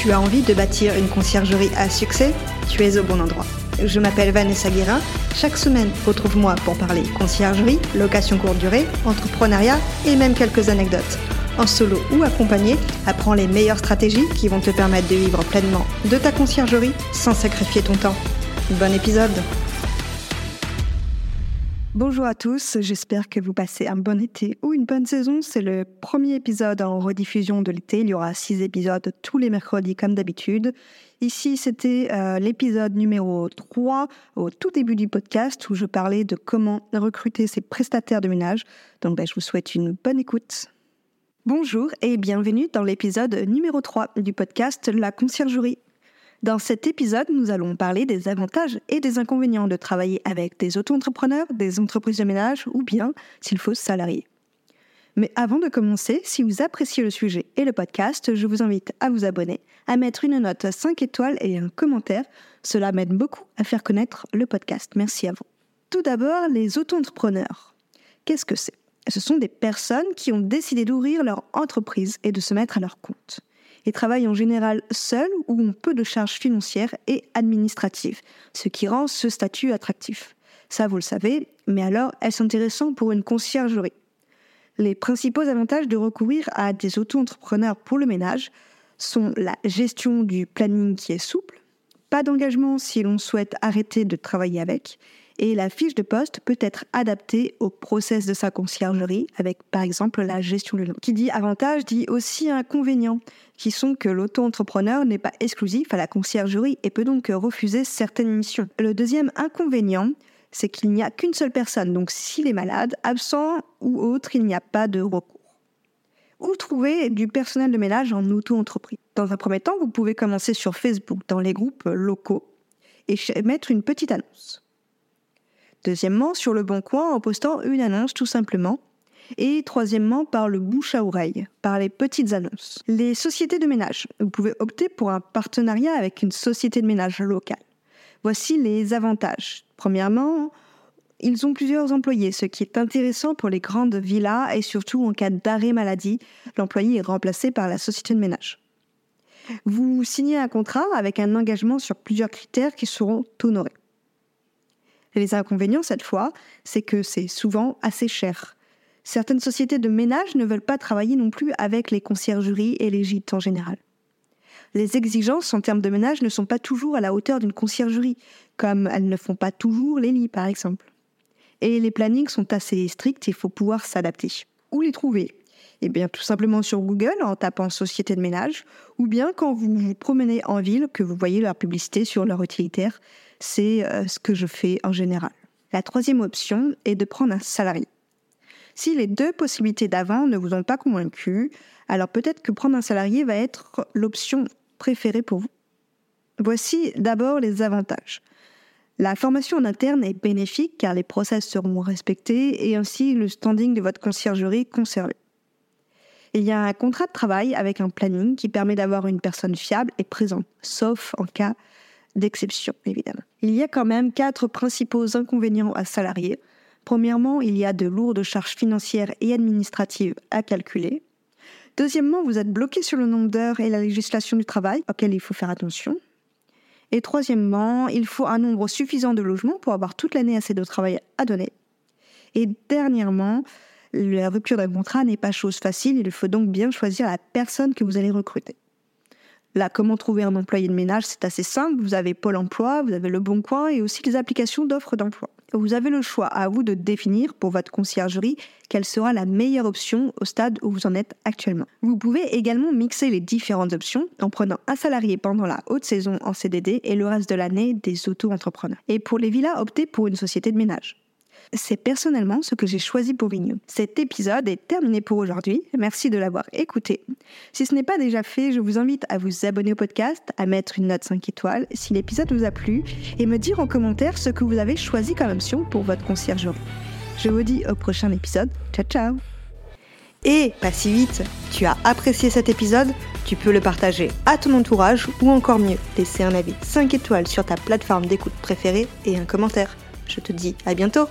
Tu as envie de bâtir une conciergerie à succès Tu es au bon endroit. Je m'appelle Vanessa Guérin. Chaque semaine, retrouve-moi pour parler conciergerie, location courte durée, entrepreneuriat et même quelques anecdotes. En solo ou accompagné, apprends les meilleures stratégies qui vont te permettre de vivre pleinement de ta conciergerie sans sacrifier ton temps. Bon épisode Bonjour à tous, j'espère que vous passez un bon été ou une bonne saison. C'est le premier épisode en rediffusion de l'été. Il y aura six épisodes tous les mercredis comme d'habitude. Ici, c'était euh, l'épisode numéro 3 au tout début du podcast où je parlais de comment recruter ses prestataires de ménage. Donc ben, je vous souhaite une bonne écoute. Bonjour et bienvenue dans l'épisode numéro 3 du podcast La conciergerie. Dans cet épisode, nous allons parler des avantages et des inconvénients de travailler avec des auto-entrepreneurs, des entreprises de ménage ou bien, s'il faut, salariés. Mais avant de commencer, si vous appréciez le sujet et le podcast, je vous invite à vous abonner, à mettre une note 5 étoiles et un commentaire. Cela m'aide beaucoup à faire connaître le podcast. Merci à vous. Tout d'abord, les auto-entrepreneurs. Qu'est-ce que c'est? Ce sont des personnes qui ont décidé d'ouvrir leur entreprise et de se mettre à leur compte et travaillent en général seuls ou ont peu de charges financières et administratives, ce qui rend ce statut attractif. Ça, vous le savez, mais alors, est-ce intéressant pour une conciergerie? Les principaux avantages de recourir à des auto-entrepreneurs pour le ménage sont la gestion du planning qui est souple, pas d'engagement si l'on souhaite arrêter de travailler avec, et la fiche de poste peut être adaptée au process de sa conciergerie avec par exemple la gestion du nom. Qui dit avantage dit aussi inconvénient, qui sont que l'auto-entrepreneur n'est pas exclusif à la conciergerie et peut donc refuser certaines missions. Le deuxième inconvénient, c'est qu'il n'y a qu'une seule personne, donc s'il est malade, absent ou autre, il n'y a pas de recours. Où trouver du personnel de ménage en auto-entreprise Dans un premier temps, vous pouvez commencer sur Facebook, dans les groupes locaux, et mettre une petite annonce. Deuxièmement, sur le bon coin en postant une annonce tout simplement. Et troisièmement, par le bouche à oreille, par les petites annonces. Les sociétés de ménage. Vous pouvez opter pour un partenariat avec une société de ménage locale. Voici les avantages. Premièrement, ils ont plusieurs employés, ce qui est intéressant pour les grandes villas et surtout en cas d'arrêt maladie, l'employé est remplacé par la société de ménage. Vous signez un contrat avec un engagement sur plusieurs critères qui seront honorés. Les inconvénients, cette fois, c'est que c'est souvent assez cher. Certaines sociétés de ménage ne veulent pas travailler non plus avec les conciergeries et les gîtes en général. Les exigences en termes de ménage ne sont pas toujours à la hauteur d'une conciergerie, comme elles ne font pas toujours les lits par exemple. Et les plannings sont assez stricts, il faut pouvoir s'adapter. Où les trouver Eh bien tout simplement sur Google en tapant société de ménage, ou bien quand vous vous promenez en ville, que vous voyez leur publicité sur leur utilitaire, c'est euh, ce que je fais en général. La troisième option est de prendre un salarié. Si les deux possibilités d'avant ne vous ont pas convaincu, alors peut-être que prendre un salarié va être l'option préférée pour vous. Voici d'abord les avantages. La formation en interne est bénéfique car les process seront respectés et ainsi le standing de votre conciergerie conservé. Il y a un contrat de travail avec un planning qui permet d'avoir une personne fiable et présente, sauf en cas d'exception, évidemment. Il y a quand même quatre principaux inconvénients à salarier. Premièrement, il y a de lourdes charges financières et administratives à calculer. Deuxièmement, vous êtes bloqué sur le nombre d'heures et la législation du travail, auquel il faut faire attention. Et troisièmement, il faut un nombre suffisant de logements pour avoir toute l'année assez de travail à donner. Et dernièrement, la rupture d'un contrat n'est pas chose facile, il faut donc bien choisir la personne que vous allez recruter. Là, comment trouver un employé de ménage C'est assez simple. Vous avez Pôle emploi, vous avez le Bon Coin et aussi les applications d'offres d'emploi. Vous avez le choix à vous de définir pour votre conciergerie quelle sera la meilleure option au stade où vous en êtes actuellement. Vous pouvez également mixer les différentes options en prenant un salarié pendant la haute saison en CDD et le reste de l'année des auto-entrepreneurs. Et pour les villas, optez pour une société de ménage. C'est personnellement ce que j'ai choisi pour Vignou. Cet épisode est terminé pour aujourd'hui. Merci de l'avoir écouté. Si ce n'est pas déjà fait, je vous invite à vous abonner au podcast, à mettre une note 5 étoiles si l'épisode vous a plu et me dire en commentaire ce que vous avez choisi comme option pour votre conciergerie. Je vous dis au prochain épisode. Ciao ciao et pas si vite, tu as apprécié cet épisode Tu peux le partager à ton entourage ou encore mieux, laisser un avis 5 étoiles sur ta plateforme d'écoute préférée et un commentaire. Je te dis à bientôt